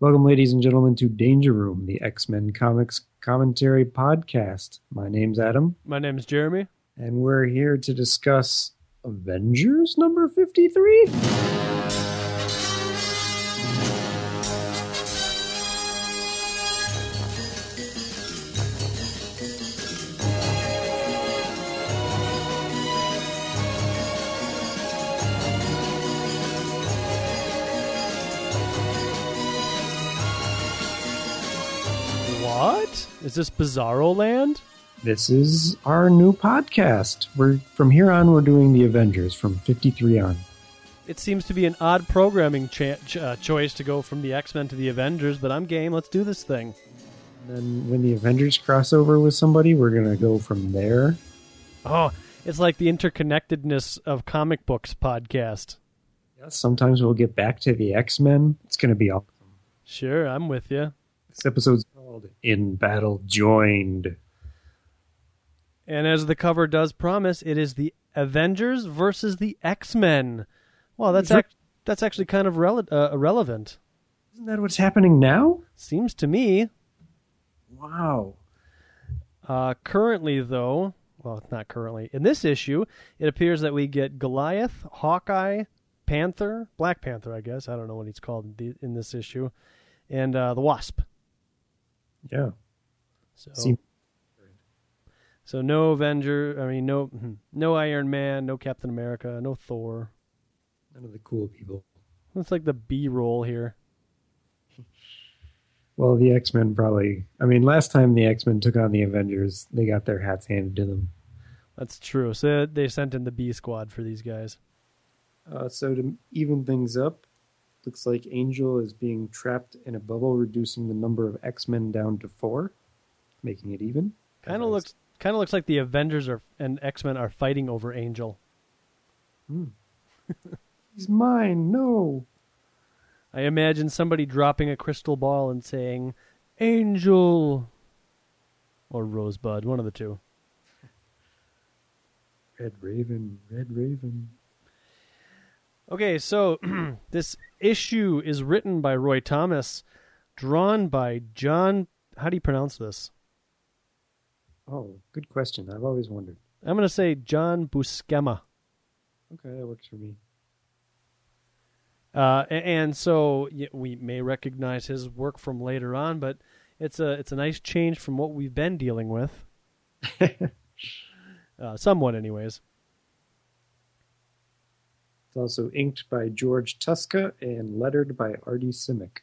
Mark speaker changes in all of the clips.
Speaker 1: Welcome, ladies and gentlemen, to Danger Room, the X Men Comics commentary podcast. My name's Adam,
Speaker 2: My name's Jeremy.
Speaker 1: and we're here to discuss Avengers number 53.
Speaker 2: Is this Bizarro Land?
Speaker 1: This is our new podcast. We're from here on, we're doing the Avengers from 53 on.
Speaker 2: It seems to be an odd programming cha- ch- uh, choice to go from the X Men to the Avengers, but I'm game. Let's do this thing.
Speaker 1: And then when the Avengers cross over with somebody, we're going to go from there.
Speaker 2: Oh, it's like the interconnectedness of comic books podcast.
Speaker 1: Yes, sometimes we'll get back to the X Men. It's going to be awesome.
Speaker 2: Sure, I'm with you.
Speaker 1: This episode's called In Battle Joined.
Speaker 2: And as the cover does promise, it is the Avengers versus the X Men. Well, that's ac- that's actually kind of rele- uh, irrelevant.
Speaker 1: Isn't that what's happening now?
Speaker 2: Seems to me.
Speaker 1: Wow.
Speaker 2: Uh, currently, though, well, not currently. In this issue, it appears that we get Goliath, Hawkeye, Panther, Black Panther, I guess. I don't know what he's called in, the, in this issue, and uh, the Wasp.
Speaker 1: Yeah.
Speaker 2: So,
Speaker 1: Seem-
Speaker 2: so no Avenger. I mean, no, hmm, no Iron Man, no Captain America, no Thor.
Speaker 1: None of the cool people.
Speaker 2: It's like the B roll here.
Speaker 1: Well, the X Men probably. I mean, last time the X Men took on the Avengers, they got their hats handed to them.
Speaker 2: That's true. So they sent in the B squad for these guys.
Speaker 1: Uh, so to even things up, looks like Angel is being trapped in a bubble, reducing the number of X Men down to four, making it even.
Speaker 2: Kind of looks, kind of looks like the Avengers are and X Men are fighting over Angel. Hmm.
Speaker 1: He's mine. No.
Speaker 2: I imagine somebody dropping a crystal ball and saying, Angel. Or Rosebud, one of the two.
Speaker 1: Red Raven. Red Raven.
Speaker 2: Okay, so this issue is written by Roy Thomas, drawn by John. How do you pronounce this?
Speaker 1: Oh, good question. I've always wondered.
Speaker 2: I'm going to say John Buscema.
Speaker 1: Okay, that works for me.
Speaker 2: Uh, and so we may recognize his work from later on, but it's a it's a nice change from what we've been dealing with, uh, somewhat, anyways.
Speaker 1: It's also inked by George Tuska and lettered by Artie Simek.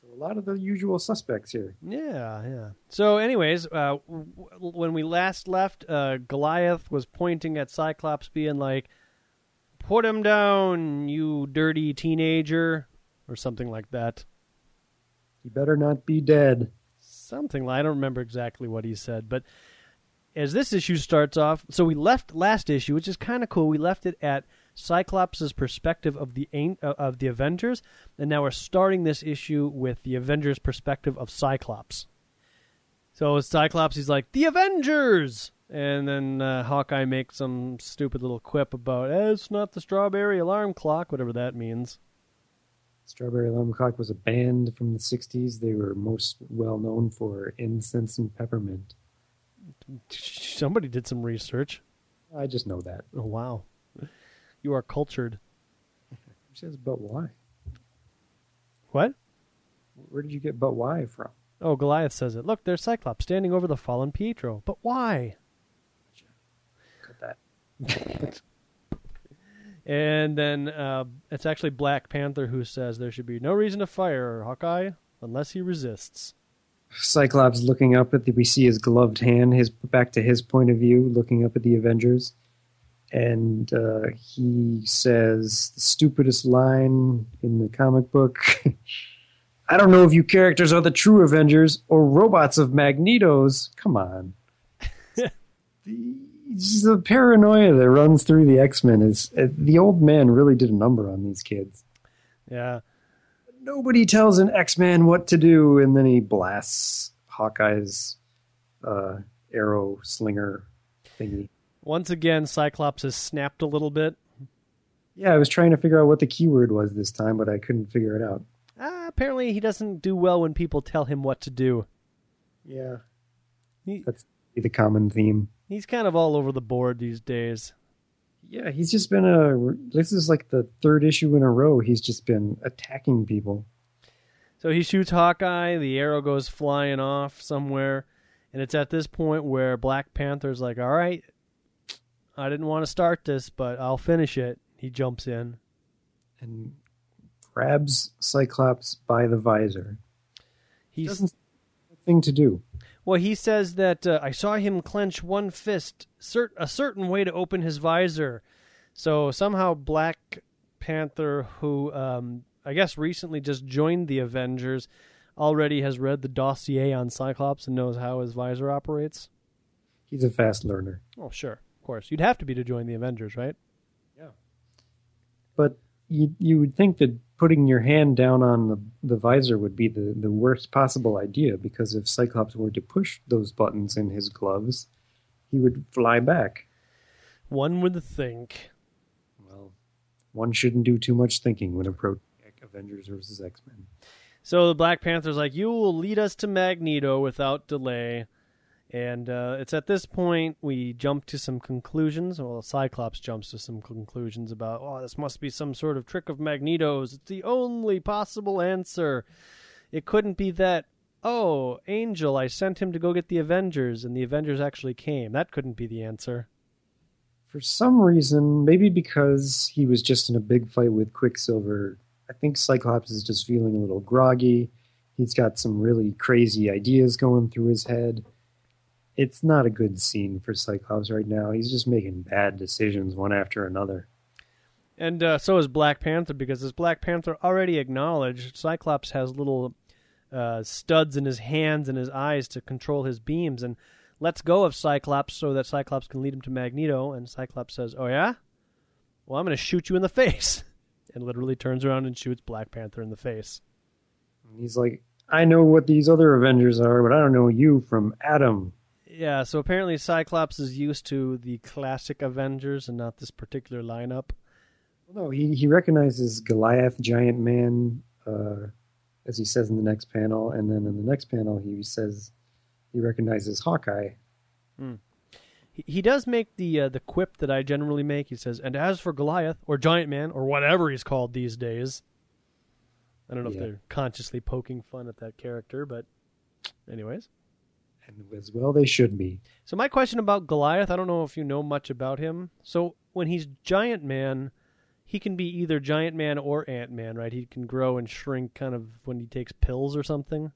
Speaker 1: So a lot of the usual suspects here.
Speaker 2: Yeah, yeah. So, anyways, uh, w- when we last left, uh, Goliath was pointing at Cyclops, being like, "Put him down, you dirty teenager," or something like that.
Speaker 1: He better not be dead.
Speaker 2: Something like I don't remember exactly what he said, but as this issue starts off, so we left last issue, which is kind of cool. We left it at Cyclops' perspective of the uh, of the Avengers, and now we're starting this issue with the Avengers' perspective of Cyclops. So Cyclops, he's like the Avengers, and then uh, Hawkeye makes some stupid little quip about eh, it's not the strawberry alarm clock, whatever that means.
Speaker 1: Strawberry Alarm Clock was a band from the 60s. They were most well known for Incense and Peppermint.
Speaker 2: Somebody did some research.
Speaker 1: I just know that.
Speaker 2: Oh wow, you are cultured.
Speaker 1: Says but why?
Speaker 2: What?
Speaker 1: Where did you get but why from?
Speaker 2: Oh, Goliath says it. Look, there's Cyclops standing over the fallen Pietro. But why?
Speaker 1: Cut that.
Speaker 2: And then uh, it's actually Black Panther who says there should be no reason to fire Hawkeye unless he resists.
Speaker 1: Cyclops looking up at the, we see his gloved hand, his back to his point of view, looking up at the Avengers. And uh, he says the stupidest line in the comic book. I don't know if you characters are the true Avengers or robots of Magnetos. Come on. the, paranoia that runs through the X Men is uh, the old man really did a number on these kids.
Speaker 2: Yeah.
Speaker 1: Nobody tells an X Man what to do, and then he blasts Hawkeye's uh, arrow slinger thingy.
Speaker 2: Once again, Cyclops has snapped a little bit.
Speaker 1: Yeah, I was trying to figure out what the keyword was this time, but I couldn't figure it out.
Speaker 2: Uh, apparently, he doesn't do well when people tell him what to do.
Speaker 1: Yeah,
Speaker 2: He,
Speaker 1: that's the common theme.
Speaker 2: he's kind of all over the board these days.
Speaker 1: Yeah, he's just been a. This is like the third issue in a row. He's just been attacking people.
Speaker 2: So he shoots Hawkeye. The arrow goes flying off somewhere, and it's at this point where Black Panther's like, "All right, I didn't want to start this, but I'll finish it." He jumps in.
Speaker 1: and grabs Cyclops by the visor.
Speaker 2: He's
Speaker 1: Doesn't thing to do.
Speaker 2: well. He says that uh, I saw him clench one fist, cert- a certain way to open his visor. So somehow Black Panther, who um, I guess recently just joined the Avengers, already has read the dossier on Cyclops and knows how his visor operates.
Speaker 1: He's a fast learner.
Speaker 2: Oh, sure, of course. You'd have to be to join the Avengers, right? Yeah.
Speaker 1: But you you would think that putting your hand down on the, the visor would be the, the worst possible idea because if Cyclops were to push those buttons in his gloves, he would fly back.
Speaker 2: One would think.
Speaker 1: Well, one shouldn't do too much thinking when approaching Avengers versus X Men.
Speaker 2: So the Black Panther's like, "You will lead us to Magneto without delay." And uh, it's at this point we jump to some conclusions. Well, Cyclops jumps to some conclusions about, oh, this must be some sort of trick of Magneto's. It's the only possible answer. It couldn't be that, oh, Angel, I sent him to go get the Avengers, and the Avengers actually came. That couldn't be the answer.
Speaker 1: For some reason, maybe because he was just in a big fight with Quicksilver, I think Cyclops is just feeling a little groggy. He's got some really crazy ideas going through his head. It's not a good scene for Cyclops right now. He's just making bad decisions one after another.
Speaker 2: And uh, so is Black Panther, because as Black Panther already acknowledged, Cyclops has little uh, studs in his hands and his eyes to control his beams, and lets go of Cyclops so that Cyclops can lead him to Magneto. And Cyclops says, "Oh yeah, well I'm going to shoot you in the face," and literally turns around and shoots Black Panther in the face.
Speaker 1: And he's like, I know what these other Avengers are, but I don't know you from Adam.
Speaker 2: Yeah, so apparently Cyclops is used to the classic Avengers and not this particular lineup.
Speaker 1: Well, no, he, he recognizes Goliath, Giant Man, uh, as he says in the next panel, and then in the next panel he says he recognizes Hawkeye.
Speaker 2: He, he does make the uh, the quip that I generally make. He says, "And as for Goliath or Giant Man or whatever he's called these days." I don't know if they're consciously poking fun at that character, but anyways.
Speaker 1: And as well they should be.
Speaker 2: So my question about Goliath, I don't know if you know much about him. So when he's Giant Man, he can be either Giant Man or Ant Man, right? He can grow and shrink kind of when he takes pills or something.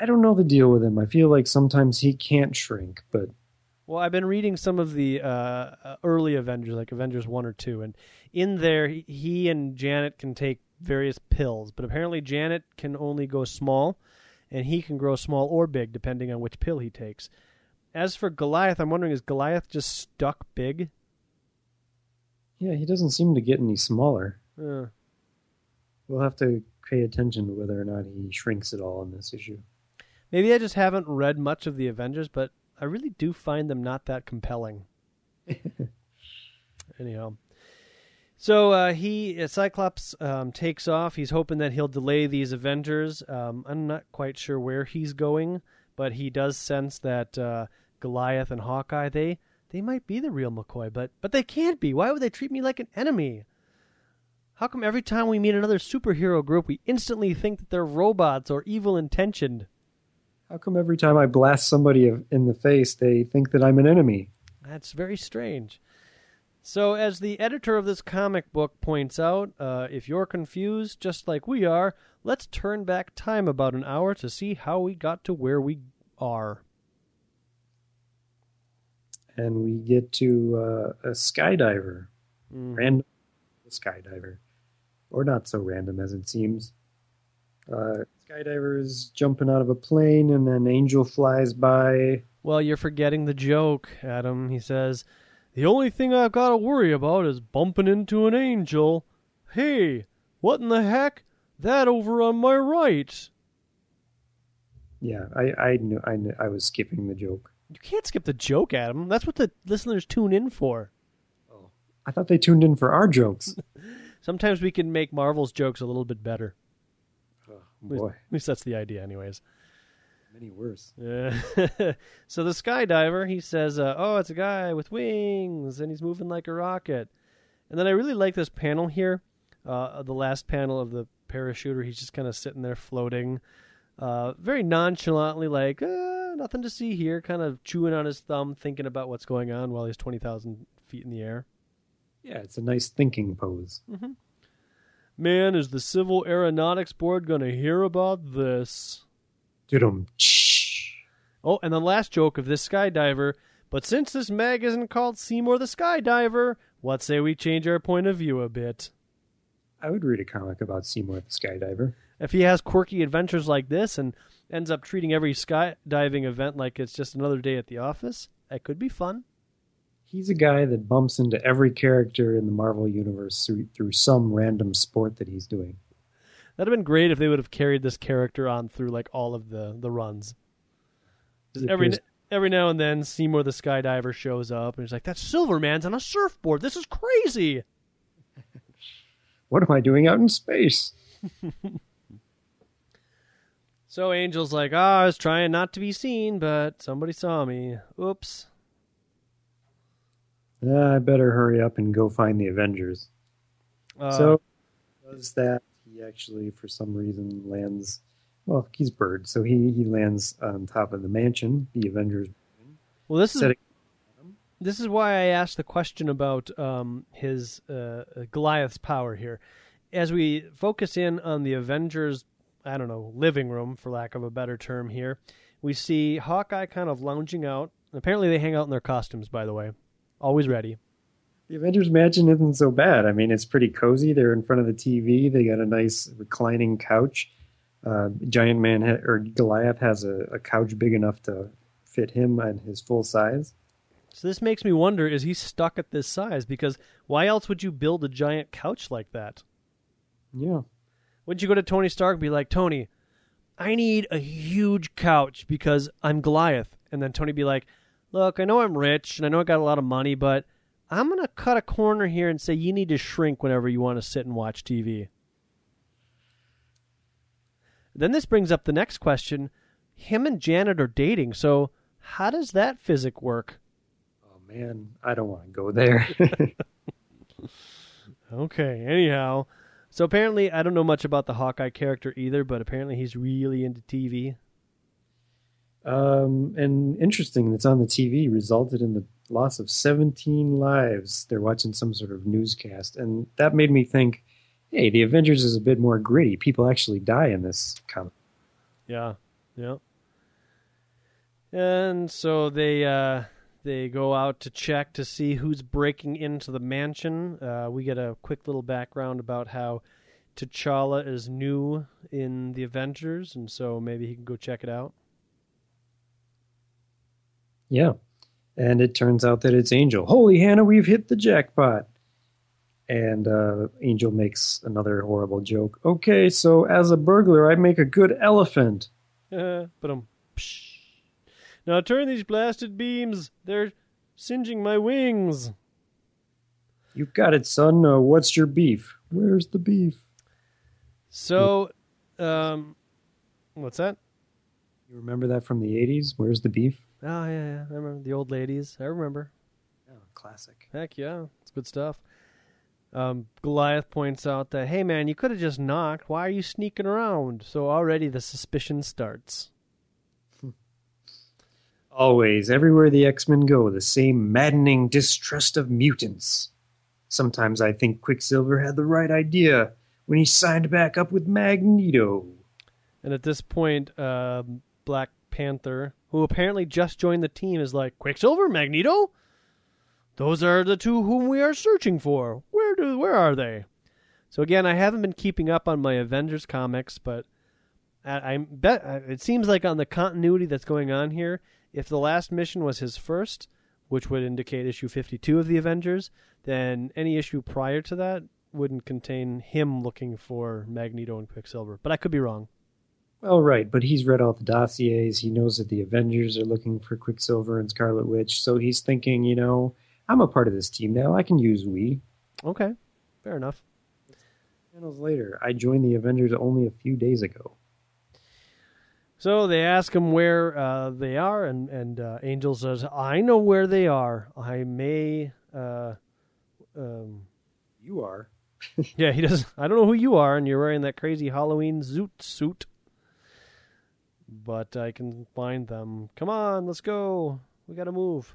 Speaker 1: I don't know the deal with him. I feel like sometimes he can't shrink, but
Speaker 2: Well, I've been reading some of the uh, uh, early Avengers, like Avengers 1 or 2, and in there, he- he and Janet can take various pills, but apparently Janet can only go small, and he can grow small or big, depending on which pill he takes. As for Goliath, I'm wondering, is Goliath just stuck big?
Speaker 1: yeah, he doesn't seem to get any smaller.
Speaker 2: Uh,
Speaker 1: We'll have to pay attention to whether or not he shrinks at all in this issue.
Speaker 2: maybe I just haven't read much of the Avengers, but I really do find them not that compelling. Anyhow. So uh, he uh, Cyclops um, takes off. He's hoping that he'll delay these Avengers. Um, I'm not quite sure where he's going, but he does sense that uh, Goliath and Hawkeye they they might be the real McCoy, but but they can't be. Why would they treat me like an enemy? How come every time we meet another superhero group, we instantly think that they're robots or evil intentioned?
Speaker 1: How come every time I blast somebody in the face, they think that I'm an enemy?
Speaker 2: That's very strange. So, as the editor of this comic book points out, uh, if you're confused, just like we are, let's turn back time about an hour to see how we got to where we are.
Speaker 1: And we get to uh, a skydiver,
Speaker 2: Mm.
Speaker 1: random skydiver, or not so random as it seems. Uh, skydiver is jumping out of a plane, and then Angel flies by.
Speaker 2: Well, you're forgetting the joke, Adam. He says, The only thing I've got to worry about is bumping into an angel. Hey, what in the heck? That over on my right.
Speaker 1: Yeah, I I knew I knew, I was skipping the joke.
Speaker 2: You can't skip the joke, Adam. That's what the listeners tune in for.
Speaker 1: Oh, I thought they tuned in for our jokes.
Speaker 2: Sometimes we can make Marvel's jokes a little bit better.
Speaker 1: Oh,
Speaker 2: At least-
Speaker 1: boy,
Speaker 2: At least that's the idea, anyways.
Speaker 1: Many worse.
Speaker 2: Yeah. so the skydiver, he says, uh, "Oh, it's a guy with wings, and he's moving like a rocket." And then I really like this panel here, uh, the last panel of the parachuter. He's just kind of sitting there floating, uh, very nonchalantly, like uh, nothing to see here, kind of chewing on his thumb, thinking about what's going on while he's twenty thousand feet in the air.
Speaker 1: Yeah, it's a nice thinking pose.
Speaker 2: Man, is the Civil Aeronautics Board going to hear about this? Oh, and the last joke of this skydiver. But since this mag isn't called Seymour the Skydiver, what say we change our point of view a bit?
Speaker 1: I would read a comic about Seymour the Skydiver.
Speaker 2: If he has quirky adventures like this and ends up treating every skydiving event like it's just another day at the office, that could be fun.
Speaker 1: He's a guy that bumps into every character in the Marvel universe through, through some random sport that he's doing.
Speaker 2: That'd have been great if they would have carried this character on through like all of the the runs. Just every every now and then, Seymour the Skydiver shows up and he's like, "That Silverman's on a surfboard. This is crazy."
Speaker 1: What am I doing out in space?
Speaker 2: So Angel's like, "Ah, I was trying not to be seen, but somebody saw me. Oops."
Speaker 1: Ah, I better hurry up and go find the Avengers.
Speaker 2: Uh,
Speaker 1: so does that he actually for some reason lands well he's bird so he he lands on top of the mansion the avengers
Speaker 2: well, this is this is why I asked the question about um, his uh, Goliath's power here. As we focus in on the Avengers, I don't know, living room, for lack of a better term here, we see Hawkeye kind of lounging out. Apparently, they hang out in their costumes, by the way. Always ready.
Speaker 1: The avengers mansion isn't so bad i mean it's pretty cozy they're in front of the tv they got a nice reclining couch uh, giant man ha- or goliath has a, a couch big enough to fit him and his full size
Speaker 2: So this makes me wonder is he stuck at this size? Because why else would you build a giant couch like that?
Speaker 1: yeah
Speaker 2: Wouldn't you go to Tony Stark and be like, Tony, I need a huge couch because I'm Goliath? And then Tony be like, Look, I know I'm rich and I know I got a lot of money, but I'm going to cut a corner here and say you need to shrink whenever you want to sit and watch TV. Then this brings up the next question. Him and Janet are dating, so how does that physic work?
Speaker 1: oh man i don't want to go there
Speaker 2: Okay, anyhow. So apparently, I don't know much about the Hawkeye character either, but apparently he's really into TV.
Speaker 1: Um, and interesting, that's on the TV resulted in the loss of 17 lives. They're watching some sort of newscast, and that made me think, hey, the Avengers is a bit more gritty. People actually die in this comic.
Speaker 2: Yeah, yeah. And so they uh, they go out to check to see who's breaking into the mansion. Uh, we get a quick little background about how T'Challa is new in the Avengers, and so maybe he can go check it out.
Speaker 1: Yeah, and it turns out that it's Angel. Holy Hannah, we've hit the jackpot. And uh, Angel makes another horrible joke. Okay, so as a burglar, I make a good elephant.
Speaker 2: but um, now turn these blasted beams. They're singeing my wings.
Speaker 1: You've got it, son. Uh, what's your beef? Where's the beef?
Speaker 2: So, um, what's that?
Speaker 1: You remember that from the 80s? Where's the beef?
Speaker 2: Oh yeah, yeah, I remember the old ladies. I remember.
Speaker 1: Oh, classic.
Speaker 2: Heck yeah, it's good stuff. Um, Goliath points out that, hey man, you could have just knocked. Why are you sneaking around? So already the suspicion starts.
Speaker 1: Always, everywhere the X Men go, the same maddening distrust of mutants. Sometimes I think Quicksilver had the right idea when he signed back up with Magneto.
Speaker 2: And at this point, um, Black Panther, who apparently just joined the team, is like, Quicksilver, Magneto? Those are the two whom we are searching for. Where do where are they? So again, I haven't been keeping up on my Avengers comics, but I, I bet it seems like on the continuity that's going on here, if the last mission was his first, which would indicate issue 52 of the Avengers, then any issue prior to that wouldn't contain him looking for Magneto and Quicksilver. But I could be wrong.
Speaker 1: Well, right, but he's read all the dossiers. He knows that the Avengers are looking for Quicksilver and Scarlet Witch, so he's thinking, you know, I'm a part of this team now. I can use we.
Speaker 2: Okay, fair enough.
Speaker 1: Panels later, I joined the Avengers only a few days ago.
Speaker 2: So they ask him where uh, they are, and and uh, Angel says, "I know where they are. I may." Uh, um,
Speaker 1: You are.
Speaker 2: yeah, he doesn't. I don't know who you are, and you're wearing that crazy Halloween zoot suit. But I can find them. Come on, let's go. We got to move.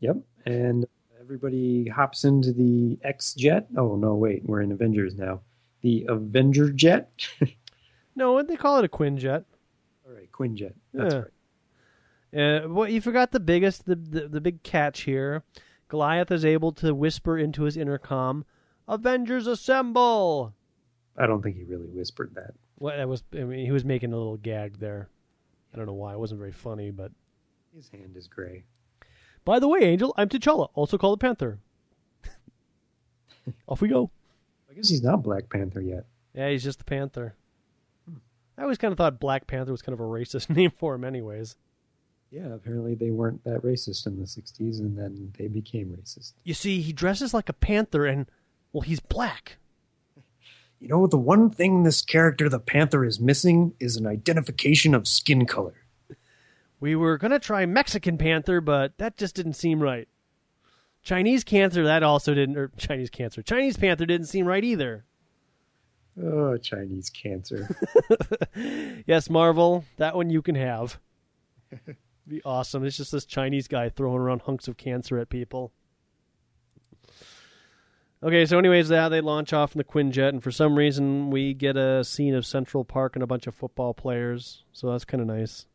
Speaker 1: Yep. And everybody hops into the X jet. Oh, no, wait. We're in Avengers now. The Avenger jet.
Speaker 2: No, they call it a Quinjet.
Speaker 1: All right, Quinjet. That's
Speaker 2: Yeah.
Speaker 1: right.
Speaker 2: Uh, well, you forgot the biggest, the, the the big catch here. Goliath is able to whisper into his intercom, "Avengers assemble!"
Speaker 1: I don't think he really whispered that.
Speaker 2: Well, that was. I mean, he was making a little gag there. I don't know why. It wasn't very funny, but
Speaker 1: His hand is gray.
Speaker 2: by the way, Angel, I'm T'Challa, also called the Panther. Off we go.
Speaker 1: I guess he's not Black Panther yet.
Speaker 2: Yeah, he's just the Panther. I always kind of thought Black Panther was kind of a racist name for him, anyways.
Speaker 1: Yeah, apparently they weren't that racist in the 60s, and then they became racist.
Speaker 2: You see, he dresses like a panther, and well, he's black.
Speaker 1: You know, the one thing this character, the Panther, is missing is an identification of skin color.
Speaker 2: We were gonna try Mexican Panther, but that just didn't seem right. Chinese Panther, that also didn't. Or Chinese Cancer, Chinese Panther didn't seem right either.
Speaker 1: Oh, Chinese cancer.
Speaker 2: Yes, Marvel, that one you can have. Be awesome. It's just this Chinese guy throwing around hunks of cancer at people. Okay, so anyways, that they launch off in the Quinjet, and for some reason we get a scene of Central Park and a bunch of football players. So that's kind of nice.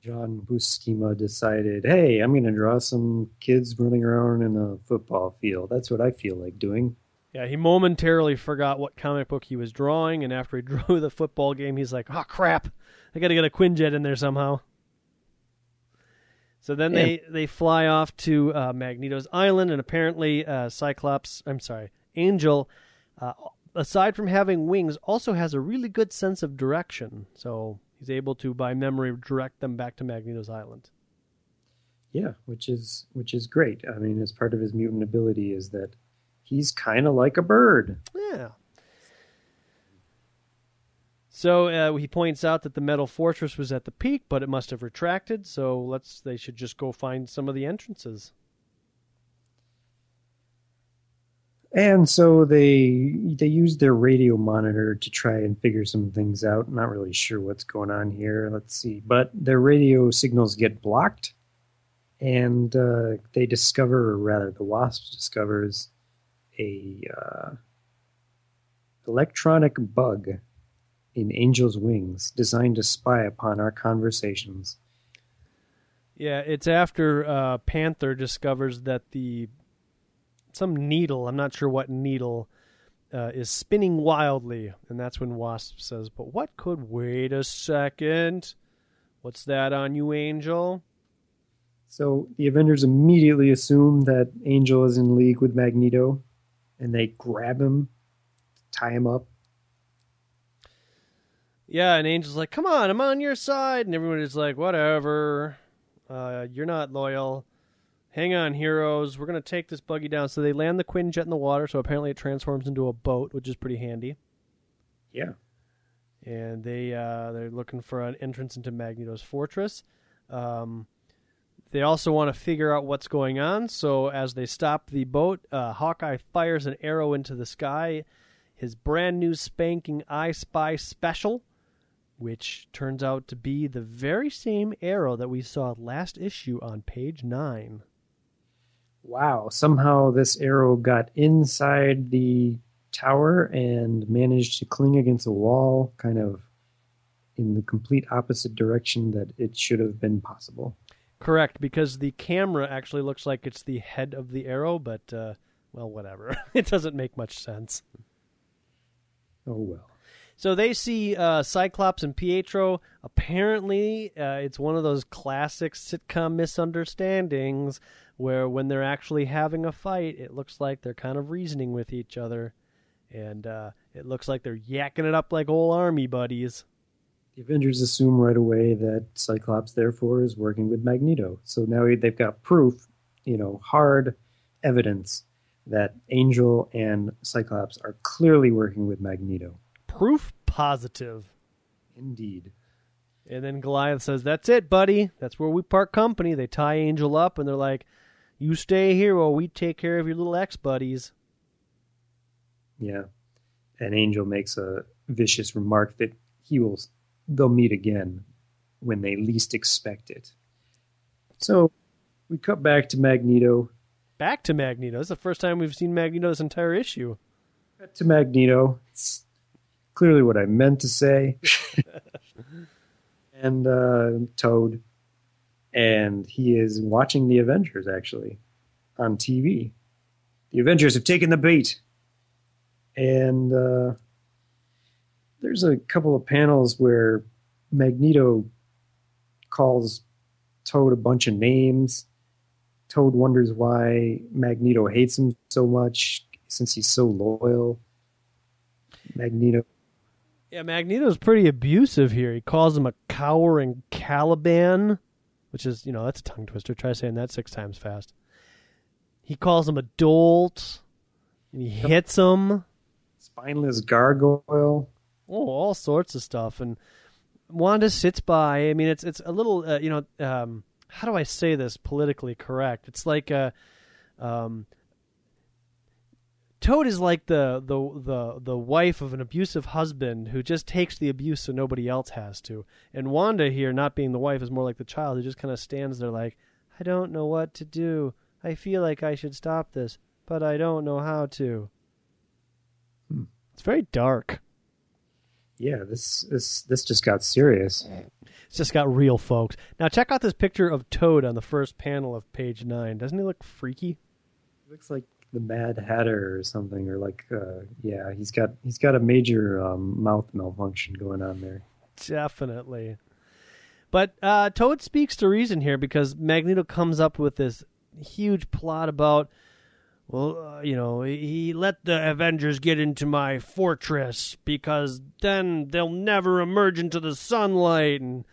Speaker 1: John Buscema decided, hey, I'm going to draw some kids running around in a football field. That's what I feel like doing.
Speaker 2: Yeah, he momentarily forgot what comic book he was drawing, and after he drew the football game, he's like, "Oh crap, I got to get a Quinjet in there somehow." So then they they fly off to uh, Magneto's island, and apparently uh, Cyclops, I'm sorry, Angel, uh, aside from having wings, also has a really good sense of direction. So he's able to, by memory, direct them back to Magneto's island.
Speaker 1: Yeah, which is which is great. I mean, as part of his mutant ability is that he's kind of like a bird.
Speaker 2: Yeah. So uh, he points out that the metal fortress was at the peak, but it must have retracted. So let's they should just go find some of the entrances.
Speaker 1: And so they they use their radio monitor to try and figure some things out. Not really sure what's going on here. Let's see. But their radio signals get blocked, and uh, they discover, or rather, the Wasp discovers a uh, electronic bug in Angel's wings designed to spy upon our conversations.
Speaker 2: Yeah, it's after uh, Panther discovers that the some needle, I'm not sure what needle, uh, is spinning wildly, and that's when Wasp says, "But what could? Wait a second, what's that on you, Angel?"
Speaker 1: So the Avengers immediately assume that Angel is in league with Magneto, and they grab him, tie him up.
Speaker 2: Yeah, and Angel's like, "Come on, I'm on your side," and everybody's like, "Whatever, uh, you're not loyal." Hang on, heroes. We're gonna take this buggy down. So they land the Quinjet in the water. So apparently it transforms into a boat, which is pretty handy.
Speaker 1: Yeah.
Speaker 2: And they uh, they're looking for an entrance into Magneto's fortress. Um, they also want to figure out what's going on. So as they stop the boat, uh, Hawkeye fires an arrow into the sky. His brand new spanking I Spy special, which turns out to be the very same arrow that we saw last issue on page nine.
Speaker 1: Wow. Somehow this arrow got inside the tower and managed to cling against a wall, kind of in the complete opposite direction that it should have been possible.
Speaker 2: Correct, because the camera actually looks like it's the head of the arrow, but uh, well, whatever. it doesn't make much sense.
Speaker 1: Oh well.
Speaker 2: So they see uh, Cyclops and Pietro. Apparently, uh, it's one of those classic sitcom misunderstandings where when they're actually having a fight, it looks like they're kind of reasoning with each other. And uh, it looks like they're yakking it up like old army buddies.
Speaker 1: The Avengers assume right away that Cyclops, therefore, is working with Magneto. So now they've got proof, you know, hard evidence that Angel and Cyclops are clearly working with Magneto.
Speaker 2: Proof positive.
Speaker 1: Indeed.
Speaker 2: And then Goliath says, That's it, buddy. That's where we part company. They tie Angel up and they're like, You stay here while we take care of your little ex buddies.
Speaker 1: Yeah. And Angel makes a vicious remark that he will they'll meet again when they least expect it. So we cut back to Magneto.
Speaker 2: Back to Magneto. This is the first time we've seen Magneto this entire issue.
Speaker 1: Cut to Magneto. It's clearly what I meant to say. and uh, Toad. And he is watching the Avengers actually on TV. The Avengers have taken the bait. And uh, there's a couple of panels where Magneto calls Toad a bunch of names. Toad wonders why Magneto hates him so much since he's so loyal. Magneto.
Speaker 2: Yeah, Magneto's pretty abusive here. He calls him a cowering Caliban, which is, you know, that's a tongue twister. Try saying that six times fast. He calls him a dolt, and he hits him.
Speaker 1: Spineless gargoyle.
Speaker 2: Oh, all sorts of stuff. And Wanda sits by. I mean, it's it's a little, uh, you know, um, how do I say this politically correct? It's like a, um, Toad is like the, the the the wife of an abusive husband who just takes the abuse so nobody else has to. And Wanda here, not being the wife, is more like the child who just kind of stands there like, I don't know what to do. I feel like I should stop this, but I don't know how to.
Speaker 1: Hmm.
Speaker 2: It's very dark.
Speaker 1: Yeah, this this this just got serious.
Speaker 2: It's just got real, folks. Now check out this picture of Toad on the first panel of page nine. Doesn't he look freaky?
Speaker 1: looks like the Mad Hatter or something, or like uh, yeah, he's got he's got a major um, mouth malfunction going on there.
Speaker 2: Definitely. But uh, Toad speaks to reason here because Magneto comes up with this huge plot about, well, uh, you know, he let the Avengers get into my fortress because then they'll never emerge into the sunlight. And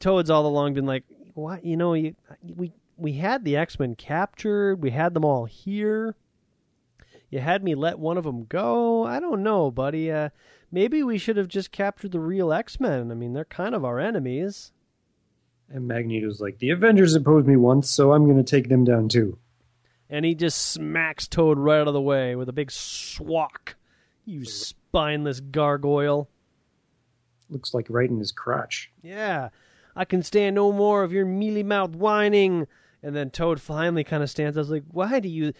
Speaker 2: Toad's all along been like, what? You know, you, we we had the X Men captured. We had them all here. You had me let one of them go. I don't know, buddy. Uh, maybe we should have just captured the real X Men. I mean, they're kind of our enemies.
Speaker 1: And Magneto's like, the Avengers opposed me once, so I'm going to take them down too.
Speaker 2: And he just smacks Toad right out of the way with a big swack. You spineless gargoyle.
Speaker 1: Looks like right in his crotch.
Speaker 2: Yeah, I can stand no more of your mealy mouthed whining. And then Toad finally kind of stands. I was like, why do you,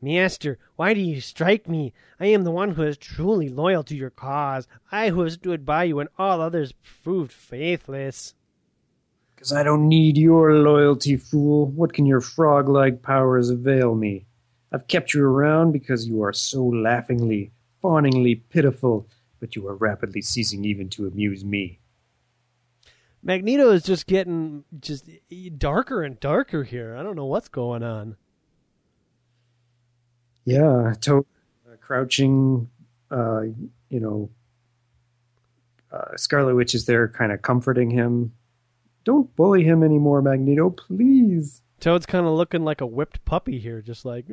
Speaker 2: Master, why do you strike me? I am the one who is truly loyal to your cause. I who have stood by you when all others proved faithless.
Speaker 1: Because I don't need your loyalty, fool. What can your frog like powers avail me? I've kept you around because you are so laughingly, fawningly pitiful, but you are rapidly ceasing even to amuse me.
Speaker 2: Magneto is just getting just darker and darker here. I don't know what's going on.
Speaker 1: Yeah, Toad uh, crouching, uh, you know, uh, Scarlet Witch is there kind of comforting him. Don't bully him anymore, Magneto, please.
Speaker 2: Toad's kind of looking like a whipped puppy here, just like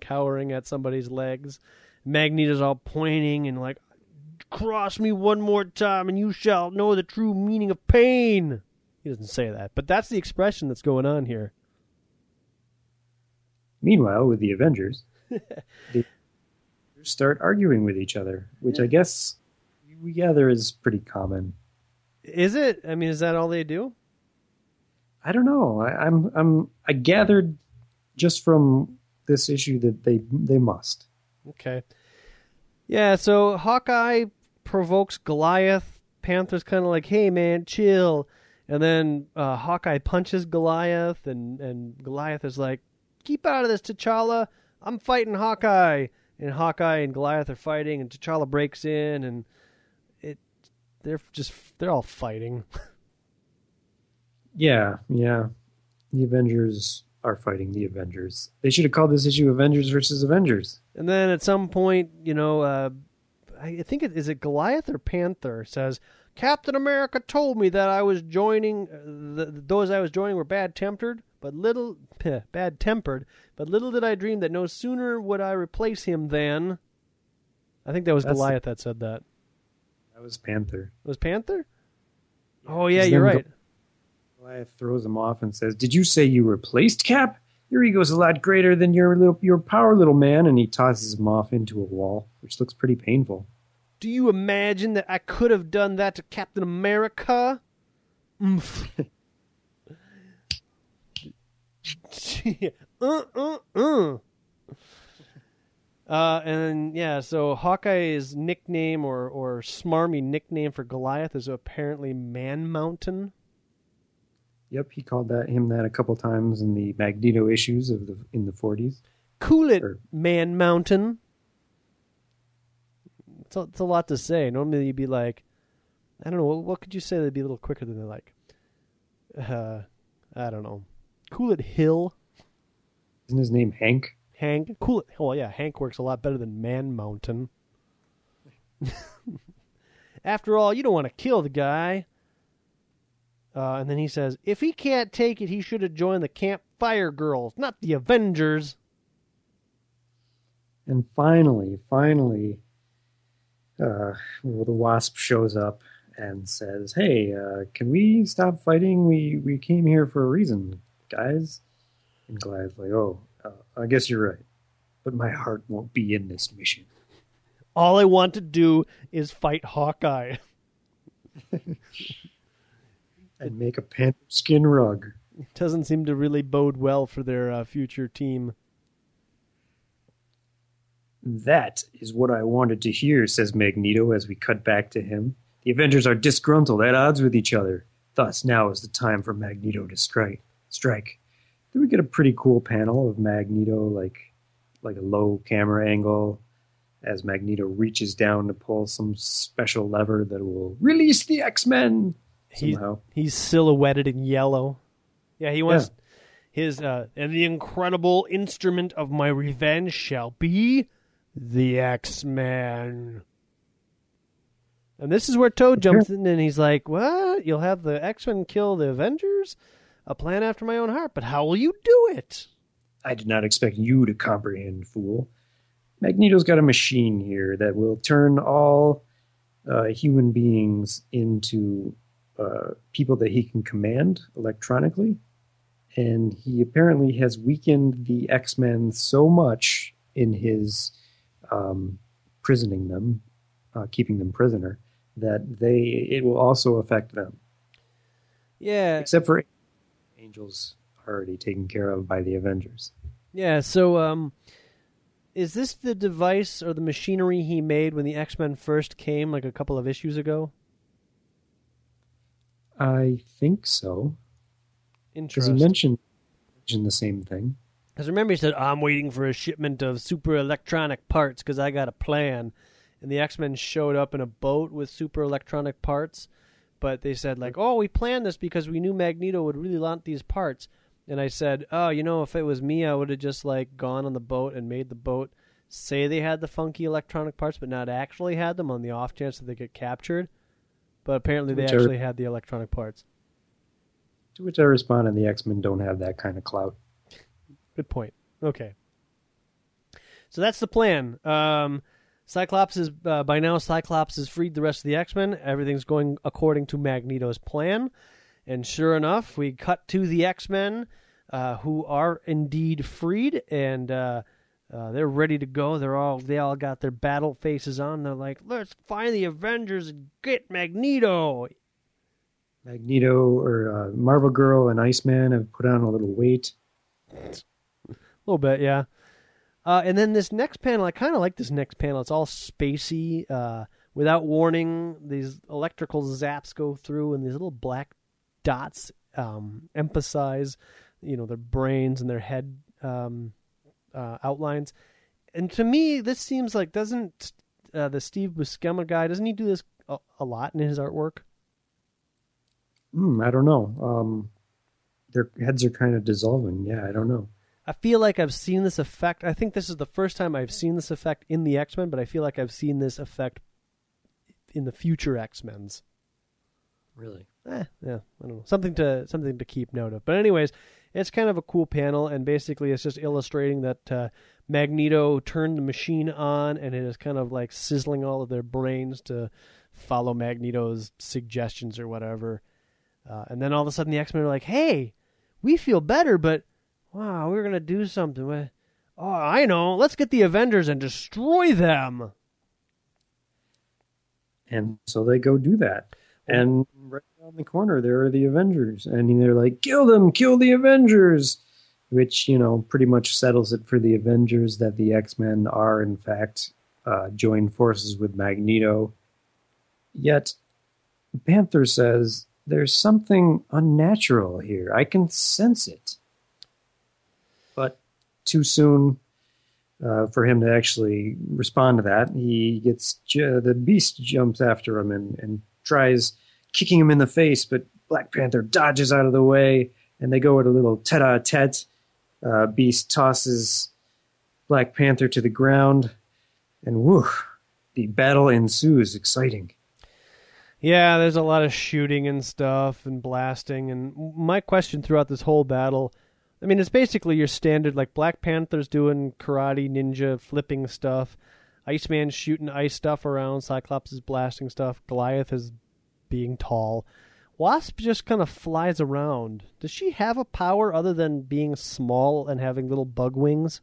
Speaker 2: cowering at somebody's legs. Magneto's all pointing and like, cross me one more time and you shall know the true meaning of pain. He doesn't say that, but that's the expression that's going on here.
Speaker 1: Meanwhile, with the Avengers, start arguing with each other, which I guess we gather is pretty common.
Speaker 2: Is it? I mean, is that all they do?
Speaker 1: I don't know. I, I'm I'm I gathered just from this issue that they they must.
Speaker 2: Okay. Yeah, so Hawkeye provokes Goliath. Panther's kind of like, "Hey, man, chill." And then uh, Hawkeye punches Goliath, and, and Goliath is like, "Keep out of this, T'Challa. I'm fighting Hawkeye." And Hawkeye and Goliath are fighting, and T'Challa breaks in, and it they're just they're all fighting.
Speaker 1: Yeah, yeah. The Avengers are fighting the Avengers. They should have called this issue Avengers versus Avengers.
Speaker 2: And then at some point, you know, uh, I think it is it Goliath or Panther says Captain America told me that I was joining uh, the, those I was joining were bad tempered, but little bad tempered. But little did I dream that no sooner would I replace him than. I think that was
Speaker 1: That's the-
Speaker 2: Goliath that said that.
Speaker 1: That was Panther.
Speaker 2: It was Panther? Oh yeah,
Speaker 1: Because
Speaker 2: you're right.
Speaker 1: Goliath throws him off and says, "Did you say you replaced Cap? Your ego's a lot greater than your little your power, little man." And he tosses him off into a wall, which looks pretty painful.
Speaker 2: Do you imagine that I could have done that to Captain America? Uh, uh, uh. Uh, and yeah, so Hawkeye's nickname or, or smarmy nickname for Goliath is apparently Man Mountain.
Speaker 1: Yep, he called that him that a couple times in the Magneto issues of the in the forties.
Speaker 2: Cool it,
Speaker 1: Or-
Speaker 2: Man Mountain. It's a, it's a lot to say. Normally you'd be like, I don't know, what, what could you say that'd be a little quicker than they're like? Uh, I don't know. Cool it, Hill.
Speaker 1: Isn't his name Hank?
Speaker 2: Hank. Cool it. Well, yeah, Hank works a lot better than Man Mountain. After all, you don't want to kill the guy. Uh, and then he says, if he can't take it, he should have joined the Camp Fire Girls, not the Avengers.
Speaker 1: And finally, finally, uh, well, the Wasp shows up and says, "Hey, uh, can we stop fighting? We we came here for a reason, guys." And Goliath's like, "Oh, uh, I guess you're right, but my heart won't be in this mission."
Speaker 2: All I want to do is fight Hawkeye.
Speaker 1: And make a panther skin rug.
Speaker 2: Doesn't seem to really bode well for their uh, future team.
Speaker 1: That is what I wanted to hear," says Magneto as we cut back to him. The Avengers are disgruntled, at odds with each other. Thus, now is the time for Magneto to strike. Strike. Then we get a pretty cool panel of Magneto, like like a low camera angle, as Magneto reaches down to pull some special lever that will release the X Men
Speaker 2: He-
Speaker 1: somehow.
Speaker 2: He's silhouetted in yellow. Yeah, he wants his uh and the incredible instrument of my revenge shall be the X-Men. And this is where Toad jumps in and he's like, "What? You'll have the X-Men kill the Avengers? A plan after my own heart, but how will you do it?"
Speaker 1: I did not expect you to comprehend, fool. Magneto's got a machine here that will turn all uh, human beings into uh, people that he can command electronically. And he apparently has weakened the X Men so much in his um, prisoning them, uh, keeping them prisoner, that they it will also affect them.
Speaker 2: Yeah,
Speaker 1: Except for angels already taken care of by the Avengers.
Speaker 2: Yeah, so um is this the device or the machinery he made when the X-Men first came like a couple of issues ago?
Speaker 1: I think so. Interesting. Because he mentioned, mentioned the same thing.
Speaker 2: Because remember, he said, I'm waiting for a shipment of super electronic parts because I got a plan. And the X Men showed up in a boat with super electronic parts. But they said, like, oh, we planned this because we knew Magneto would really want these parts. And I said, oh, you know, if it was me, I would have just, like, gone on the boat and made the boat say they had the funky electronic parts, but not actually had them on the off chance that they get captured. But apparently they actually had the electronic parts.
Speaker 1: To which I responded, the X Men don't have that kind of clout.
Speaker 2: Good point. Okay. So that's the plan. Um, Cyclops is uh, by now. Cyclops has freed the rest of the X Men. Everything's going according to Magneto's plan, and sure enough, we cut to the X Men, uh, who are indeed freed, and uh, uh, they're ready to go. They're all they all got their battle faces on. They're like, "Let's find the Avengers and get Magneto."
Speaker 1: Magneto or uh, Marvel Girl and Iceman have put on a little weight.
Speaker 2: A little bit, yeah. Uh, and then this next panel, I kind of like this next panel. It's all spacey. Uh, without warning, these electrical zaps go through, and these little black dots um, emphasize, you know, their brains and their head um, uh, outlines. And to me, this seems like doesn't uh, the Steve Buscema guy doesn't he do this a, a lot in his artwork?
Speaker 1: Hmm, I don't know. Um, their heads are kind of dissolving. Yeah, I don't know.
Speaker 2: I feel like I've seen this effect. I think this is the first time I've seen this effect in the X Men, but I feel like I've seen this effect in the future X Men's.
Speaker 1: Really?
Speaker 2: Eh, yeah, I don't know. Something to something to keep note of. But anyways, it's kind of a cool panel, and basically it's just illustrating that uh, Magneto turned the machine on, and it is kind of like sizzling all of their brains to follow Magneto's suggestions or whatever. Uh, and then all of a sudden, the X Men are like, "Hey, we feel better, but wow, we're gonna do something. with. Oh, I know. Let's get the Avengers and destroy them."
Speaker 1: And so they go do that. And right around the corner, there are the Avengers. And they're like, kill them, kill the Avengers. Which, you know, pretty much settles it for the Avengers that the X Men are, in fact, uh, joined forces with Magneto. Yet, Panther says, there's something unnatural here. I can sense it. Too soon, uh, for him to actually respond to that. He gets the beast jumps after him and, and tries kicking him in the face, but Black Panther dodges out of the way, and they go at a little tete-a-tete. Uh, beast tosses Black Panther to the ground, and whoo, the battle ensues. Exciting.
Speaker 2: Yeah, there's a lot of shooting and stuff and blasting. And my question throughout this whole battle I mean, it's basically your standard like Black Panther's doing karate, ninja, flipping stuff. Iceman's shooting ice stuff around. Cyclops is blasting stuff. Goliath is being tall. Wasp just kind of flies around. Does she have a power other than being small and having little bug wings?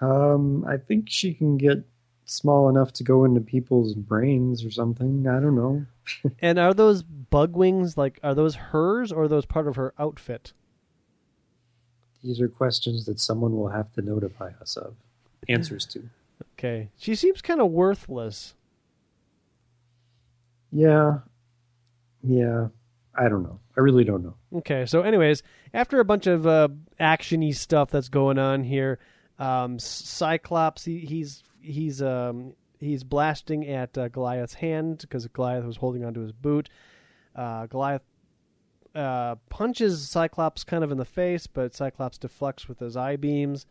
Speaker 1: Um, I think she can get small enough to go into people's brains or something. I don't know.
Speaker 2: and are those bug wings like are those hers or are those part of her outfit?
Speaker 1: These are questions that someone will have to notify us of answers to.
Speaker 2: Okay. She seems kind of worthless.
Speaker 1: Yeah. Yeah. I don't know. I really don't know.
Speaker 2: Okay. So, anyways, after a bunch of uh, actiony stuff that's going on here, um, Cyclops he, he's he's um, he's blasting at uh, Goliath's hand because Goliath was holding onto his boot. Uh, Goliath uh, punches Cyclops kind of in the face, but Cyclops deflects with his eye beams.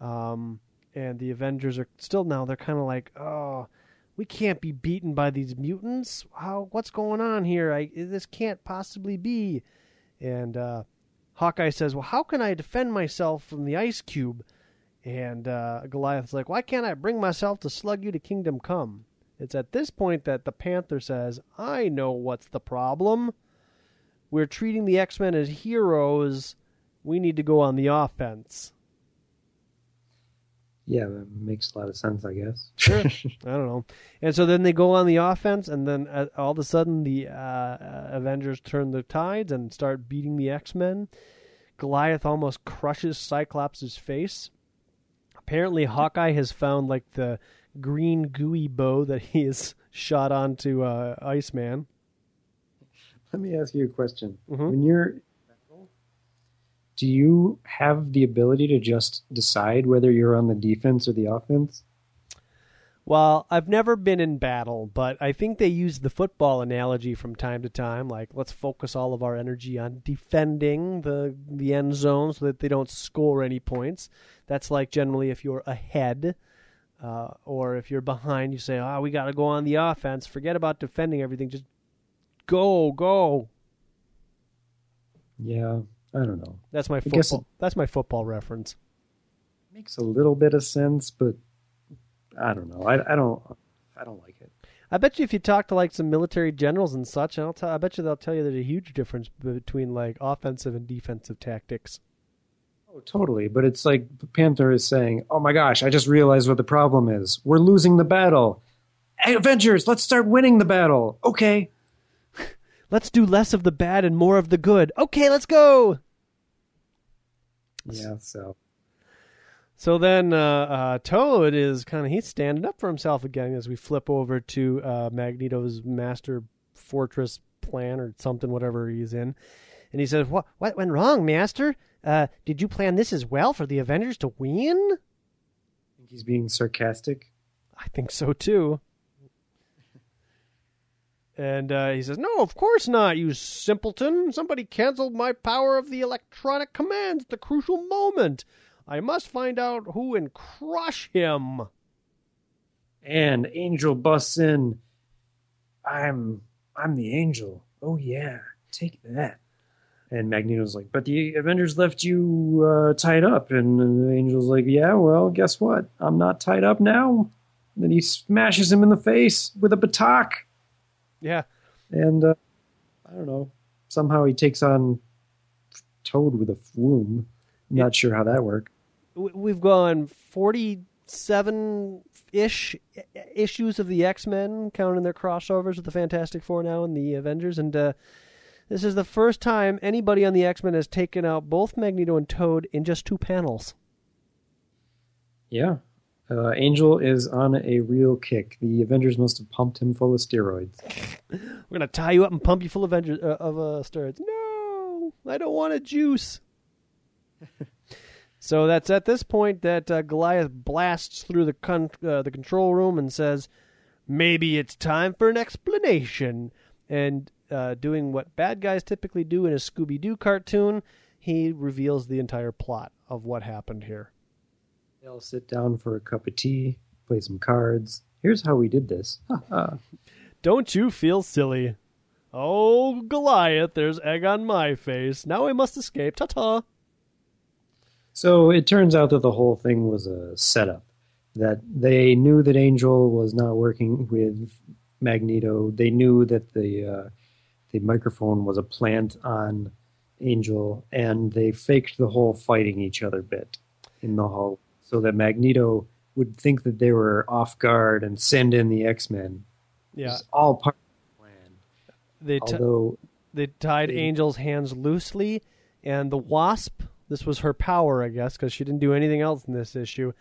Speaker 2: Um, and the Avengers are still now they're kind of like, oh, we can't be beaten by these mutants. How? What's going on here? I this can't possibly be. And uh, Hawkeye says, well, how can I defend myself from the ice cube? And uh, Goliath's like, why can't I bring myself to slug you to kingdom come? It's at this point that the Panther says, I know what's the problem we're treating the X Men as heroes. We need to go on the offense.
Speaker 1: Yeah, that makes a lot of sense, I guess.
Speaker 2: sure. I don't know. And so then they go on the offense, and then uh, all of a sudden the uh, uh, Avengers turn the tides and start beating the X Men. Goliath almost crushes Cyclops' face. Apparently, Hawkeye has found like the green gooey bow that he has shot onto uh, Iceman.
Speaker 1: Let me ask you a question. Mm-hmm. When you're do you have the ability to just decide whether you're on the defense or the offense?
Speaker 2: Well, I've never been in battle, but I think they use the football analogy from time to time. Like, let's focus all of our energy on defending the the end zone so that they don't score any points. That's like generally if you're ahead, uh, or if you're behind, you say, "Oh, we got to go on the offense. Forget about defending everything. Just Go, go.
Speaker 1: Yeah, I don't know.
Speaker 2: That's my football. It, that's my football reference.
Speaker 1: Makes a little bit of sense, but I don't know. I, I don't. I don't like it.
Speaker 2: I bet you if you talk to like some military generals and such, I'll tell. I bet you they'll tell you there's a huge difference between like offensive and defensive tactics.
Speaker 1: Oh, totally. But it's like the Panther is saying, "Oh my gosh, I just realized what the problem is. We're losing the battle. Hey, Avengers, let's start winning the battle." Okay.
Speaker 2: Let's do less of the bad and more of the good. Okay, let's go.
Speaker 1: Yeah, so.
Speaker 2: So then uh, uh, Toad is kind of he's standing up for himself again as we flip over to uh, Magneto's master fortress plan or something, whatever he's in, and he says, "What what went wrong, Master? Uh, did you plan this as well for the Avengers to win?"
Speaker 1: I think he's being sarcastic.
Speaker 2: I think so too. And uh, he says, No, of course not, you simpleton. Somebody canceled my power of the electronic commands at the crucial moment. I must find out who and crush him.
Speaker 1: And Angel busts in. I'm I'm the angel. Oh, yeah, take that. And Magneto's like, but the Avengers left you uh, tied up. And the Angel's like, yeah, well, guess what? I'm not tied up now. And then he smashes him in the face with a batak.
Speaker 2: Yeah.
Speaker 1: And uh, I don't know. Somehow he takes on Toad with a womb. Not sure how that worked.
Speaker 2: We've gone 47 ish issues of the X Men, counting their crossovers with the Fantastic Four now and the Avengers. And uh, this is the first time anybody on the X Men has taken out both Magneto and Toad in just two panels.
Speaker 1: Yeah. Uh, Angel is on a real kick. The Avengers must have pumped him full of steroids.
Speaker 2: We're gonna tie you up and pump you full of Avengers uh, of uh, steroids. No, I don't want a juice. so that's at this point that uh, Goliath blasts through the con- uh, the control room and says, "Maybe it's time for an explanation." And uh, doing what bad guys typically do in a Scooby Doo cartoon, he reveals the entire plot of what happened here.
Speaker 1: They'll sit down for a cup of tea, play some cards. Here's how we did this.
Speaker 2: Don't you feel silly? Oh, Goliath, there's egg on my face. Now I must escape. Ta ta.
Speaker 1: So it turns out that the whole thing was a setup. That they knew that Angel was not working with Magneto. They knew that the uh, the microphone was a plant on Angel, and they faked the whole fighting each other bit in the hall so that Magneto would think that they were off guard and send in the X Men.
Speaker 2: Yeah,
Speaker 1: all part of the plan.
Speaker 2: They t-
Speaker 1: Although
Speaker 2: they tied
Speaker 1: they-
Speaker 2: Angel's hands loosely, and the Wasp. This was her power, I guess, because she didn't do anything else in this issue.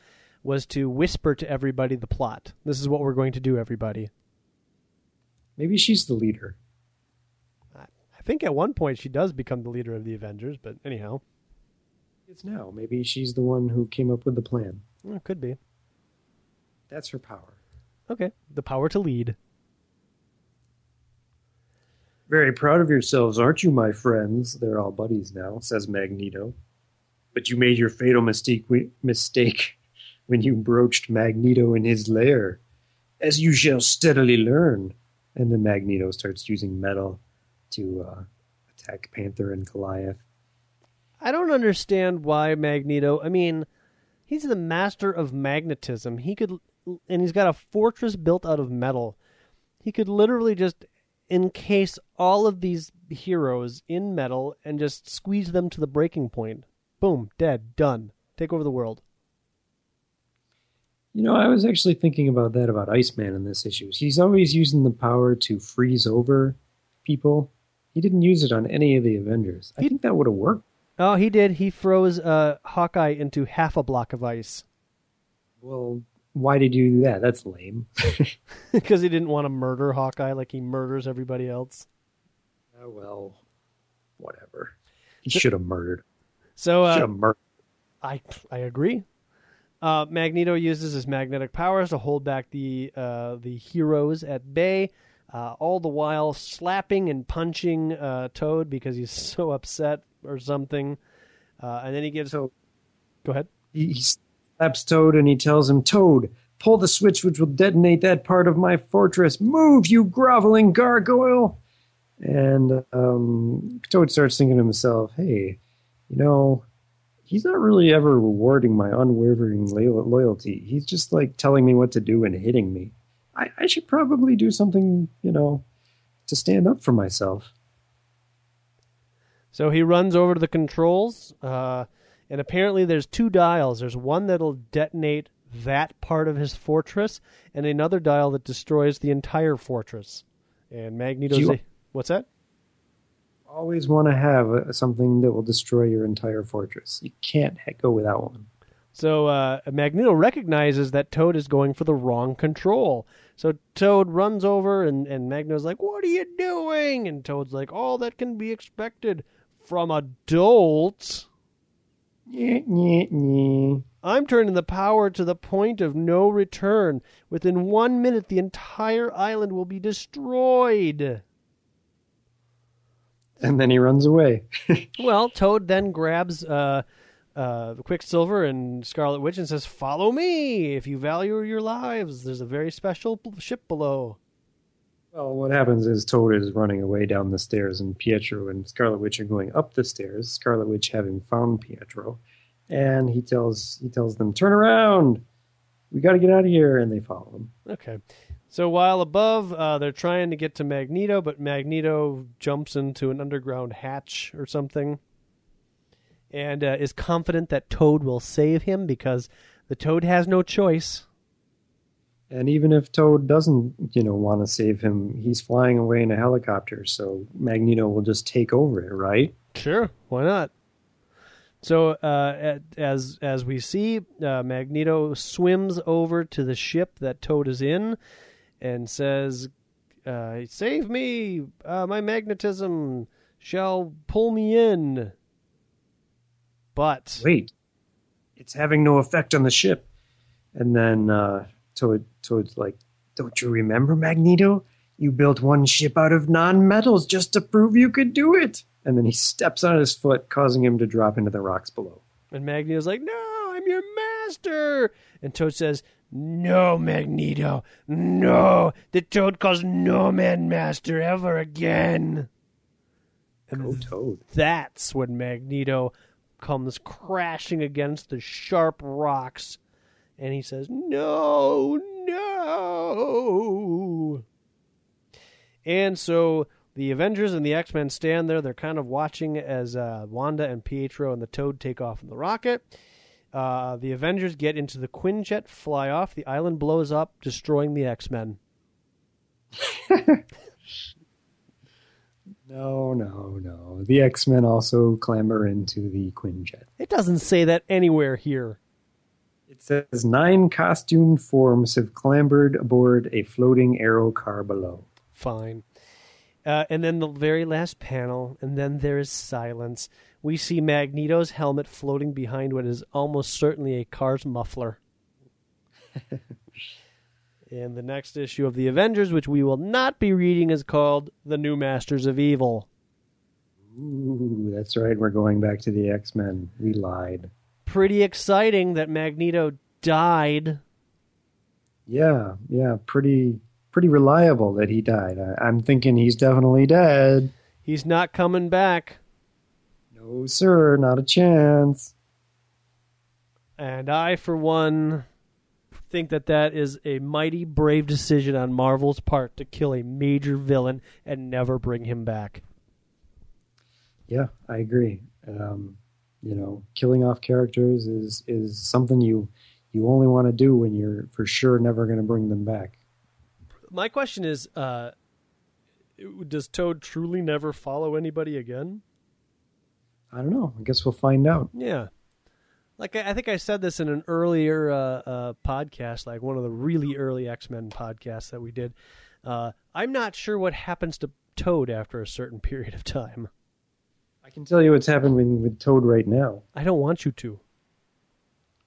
Speaker 2: Was to whisper to everybody the plot. This is what we're going to do, everybody.
Speaker 1: maybe she's the leader.
Speaker 2: I think at one point she does become the leader of the Avengers, but anyhow,
Speaker 1: It's now. Maybe she's the one who came up with the plan.
Speaker 2: eh, could be.
Speaker 1: That's her power.
Speaker 2: Okay, the power to lead.
Speaker 1: Very proud of yourselves, aren't you, my friends? They're all buddies now, says Magneto. But you made your fatal mistake, mistake when you broached Magneto in his lair, as you shall steadily learn. And then Magneto starts using metal to uh, attack Panther and Goliath.
Speaker 2: I don't understand why Magneto. I mean, he's the master of magnetism. He could, and he's got a fortress built out of metal. He could literally just encase all of these heroes in metal and just squeeze them to the breaking point. Boom, dead, done. Take over the world.
Speaker 1: You know, I was actually thinking about that about Iceman in this issue. He's always using the power to freeze over people. He didn't use it on any of the Avengers. I
Speaker 2: He-
Speaker 1: think that would have worked.
Speaker 2: Oh, he did. He froze uh, Hawkeye into half a block of ice
Speaker 1: Well, why did you do that? That's lame.
Speaker 2: because he didn't want to murder Hawkeye like he murders everybody else.
Speaker 1: Oh, well, whatever. He should have murdered.
Speaker 2: So
Speaker 1: Should
Speaker 2: uh,
Speaker 1: have murdered.
Speaker 2: I I agree. Uh, Magneto uses his magnetic powers to hold back the uh, the heroes at bay, uh, all the while slapping and punching uh, Toad because he's so upset or something. Uh, and then he gives.
Speaker 1: So
Speaker 2: Go ahead.
Speaker 1: he, he slaps Toad and he tells him, Toad, pull the switch which will detonate that part of my fortress. Move, you groveling gargoyle! And um, Toad starts thinking to himself, hey, you know, he's not really ever rewarding my unwavering loyalty. He's just like telling me what to do and hitting me. I, I should probably do something, you know, to stand up for myself.
Speaker 2: So he runs over to the controls, uh, and apparently there's two dials. There's one that'll detonate that part of his fortress, and another dial that destroys the entire fortress. And Magneto's.
Speaker 1: Do you-
Speaker 2: a- What's that?
Speaker 1: Always want to have uh, something that will destroy your entire fortress. You can't ha- go without one.
Speaker 2: So uh, Magneto recognizes that Toad is going for the wrong control. So Toad runs over, and, and Magneto's like, What are you doing? And Toad's like, All that can be expected from adults. I'm turning the power to the point of no return. Within one minute, the entire island will be destroyed.
Speaker 1: And then he runs away.
Speaker 2: Well, Toad then grabs uh, uh, Quicksilver and Scarlet Witch and says, "Follow me if you value your lives. There's a very special ship below."
Speaker 1: Well, what happens is Toad is running away down the stairs, and Pietro and Scarlet Witch are going up the stairs. Scarlet Witch having found Pietro, and he tells he tells them, "Turn around, we got to get out of here," and they follow him.
Speaker 2: Okay. So while above, uh, they're trying to get to Magneto, but Magneto jumps into an underground hatch or something, and uh, is confident that Toad will save him because the Toad has no choice.
Speaker 1: And even if Toad doesn't, you know, want to save him, he's flying away in a helicopter, so Magneto will just take over it, right?
Speaker 2: Sure, why not? So uh, as as we see, uh, Magneto swims over to the ship that Toad is in, and says, uh, "Save me! Uh, my magnetism shall pull me in." But
Speaker 1: wait, it's having no effect on the ship. And then Toad, Toad's like, "Don't you remember, Magneto? You built one ship out of non-metals just to prove you could do it." And then he steps on his foot, causing him to drop into the rocks below.
Speaker 2: And Magneto's like, "No, I'm your master." And Toad says, "No, Magneto, no. The Toad calls no man master ever again."
Speaker 1: And Go Toad.
Speaker 2: That's when Magneto comes crashing against the sharp rocks, and he says, "No, no." And so the Avengers and the X Men stand there. They're kind of watching as uh, Wanda and Pietro and the Toad take off in the rocket. Uh, the Avengers get into the Quinjet, fly off. The island blows up, destroying the X Men.
Speaker 1: no, no, no. The X Men also clamber into the Quinjet.
Speaker 2: It doesn't say that anywhere here.
Speaker 1: It says nine costumed forms have clambered aboard a floating aero car below.
Speaker 2: Fine. Uh, and then the very last panel, and then there is silence. We see Magneto's helmet floating behind what is almost certainly a car's muffler. and the next issue of the Avengers, which we will not be reading, is called The New Masters of Evil.
Speaker 1: Ooh, that's right. We're going back to the X Men. We lied.
Speaker 2: Pretty exciting that Magneto died.
Speaker 1: Yeah, yeah. Pretty pretty reliable that he died. I, am thinking he's definitely dead.
Speaker 2: He's not coming back.
Speaker 1: No, sir, not a chance.
Speaker 2: And I, for one, think that that is a mighty brave decision on Marvel's part to kill a major villain and never bring him back.
Speaker 1: Yeah, I agree. Um, you know, killing off characters is is something you you only want to do when you're for sure never going to bring them back
Speaker 2: my question is, uh, does Toad truly never follow anybody again?
Speaker 1: I don't know. I guess we'll find out.
Speaker 2: Yeah. Like I, I think I said this in an earlier uh, uh, podcast, like one of the really early X Men podcasts that we did. Uh, I'm not sure what happens to Toad after a certain period of time.
Speaker 1: I can tell you what's happening with Toad right now.
Speaker 2: I don't want you to.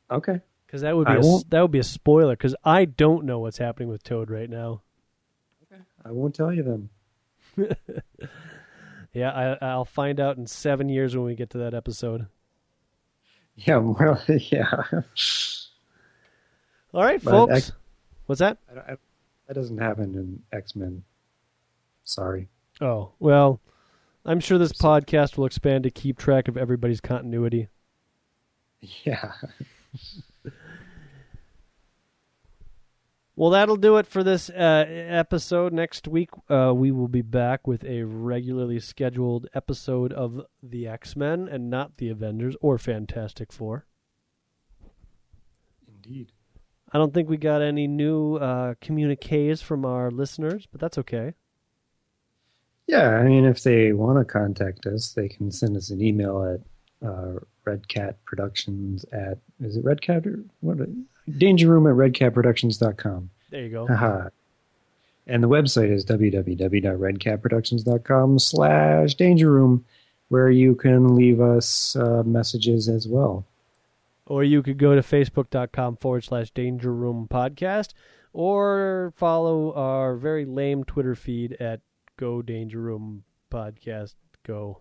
Speaker 1: Okay.
Speaker 2: Because that would be a, that would be a spoiler. Because I don't know what's happening with Toad right now. Okay.
Speaker 1: I won't tell you then.
Speaker 2: yeah, I, will find out in seven years when we get to that episode.
Speaker 1: Yeah, well, yeah.
Speaker 2: All right, but folks. X, What's that?
Speaker 1: I, I, that doesn't happen in X Men. Sorry.
Speaker 2: Oh well, I'm sure this podcast will expand to keep track of everybody's continuity.
Speaker 1: Yeah.
Speaker 2: Well, that'll do it for this uh, episode. Next week, uh, we will be back with a regularly scheduled episode of the X Men and not the Avengers or Fantastic Four.
Speaker 1: Indeed.
Speaker 2: I don't think we got any new uh, communiques from our listeners, but that's okay.
Speaker 1: Yeah, I mean, if they want to contact us, they can send us an email at uh, Redcat Productions at is it Redcat or what? Danger Room at redcatproductions.com.
Speaker 2: There you go.
Speaker 1: Uh-huh. And the website is www.redcatproductions.com slash danger room, where you can leave us uh, messages as well.
Speaker 2: Or you could go to facebook.com forward slash danger room podcast or follow our very lame Twitter feed at Go Danger Room Podcast. Go.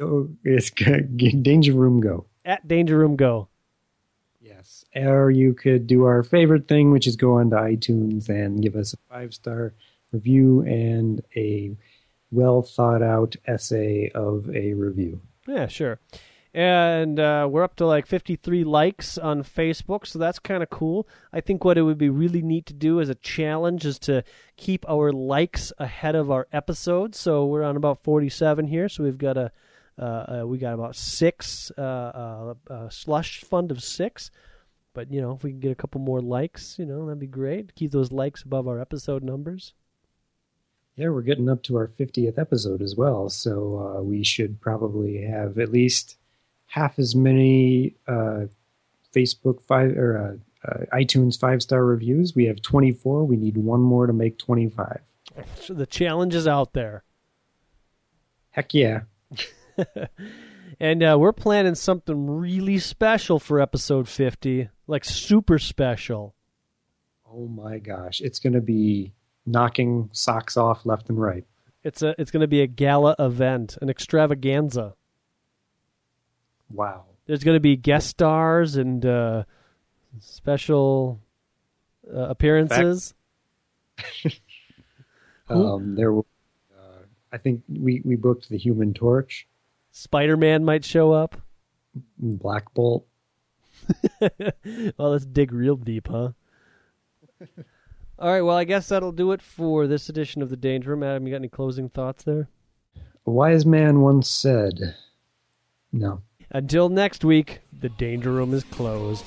Speaker 1: Oh, it's Danger Room Go.
Speaker 2: At Danger Room Go.
Speaker 1: Yes. Or you could do our favorite thing, which is go onto iTunes and give us a five star review and a well thought out essay of a review.
Speaker 2: Yeah, sure. And uh, we're up to like 53 likes on Facebook, so that's kind of cool. I think what it would be really neat to do as a challenge is to keep our likes ahead of our episodes. So we're on about 47 here, so we've got a uh, uh, we got about six uh, uh, slush fund of six. But you know, if we can get a couple more likes, you know, that'd be great. Keep those likes above our episode numbers.
Speaker 1: Yeah, we're getting up to our 50th episode as well, so uh, we should probably have at least half as many uh, Facebook five or uh, uh, iTunes five star reviews. We have 24. We need one more to make 25.
Speaker 2: So the challenge is out there.
Speaker 1: Heck yeah!
Speaker 2: and uh, we're planning something really special for episode 50, like super special.
Speaker 1: Oh my gosh, it's going to be knocking socks off left and right.
Speaker 2: It's a it's going to be a gala event, an extravaganza.
Speaker 1: Wow.
Speaker 2: There's going to be guest stars and uh, special uh, appearances.
Speaker 1: um, there, will, uh, I think we we booked the Human Torch.
Speaker 2: Spider Man might show up.
Speaker 1: Black Bolt.
Speaker 2: well, let's dig real deep, huh? All right. Well, I guess that'll do it for this edition of the Danger Room. Adam, you got any closing thoughts there?
Speaker 1: A wise man once said, "No."
Speaker 2: Until next week, the Danger Room is closed.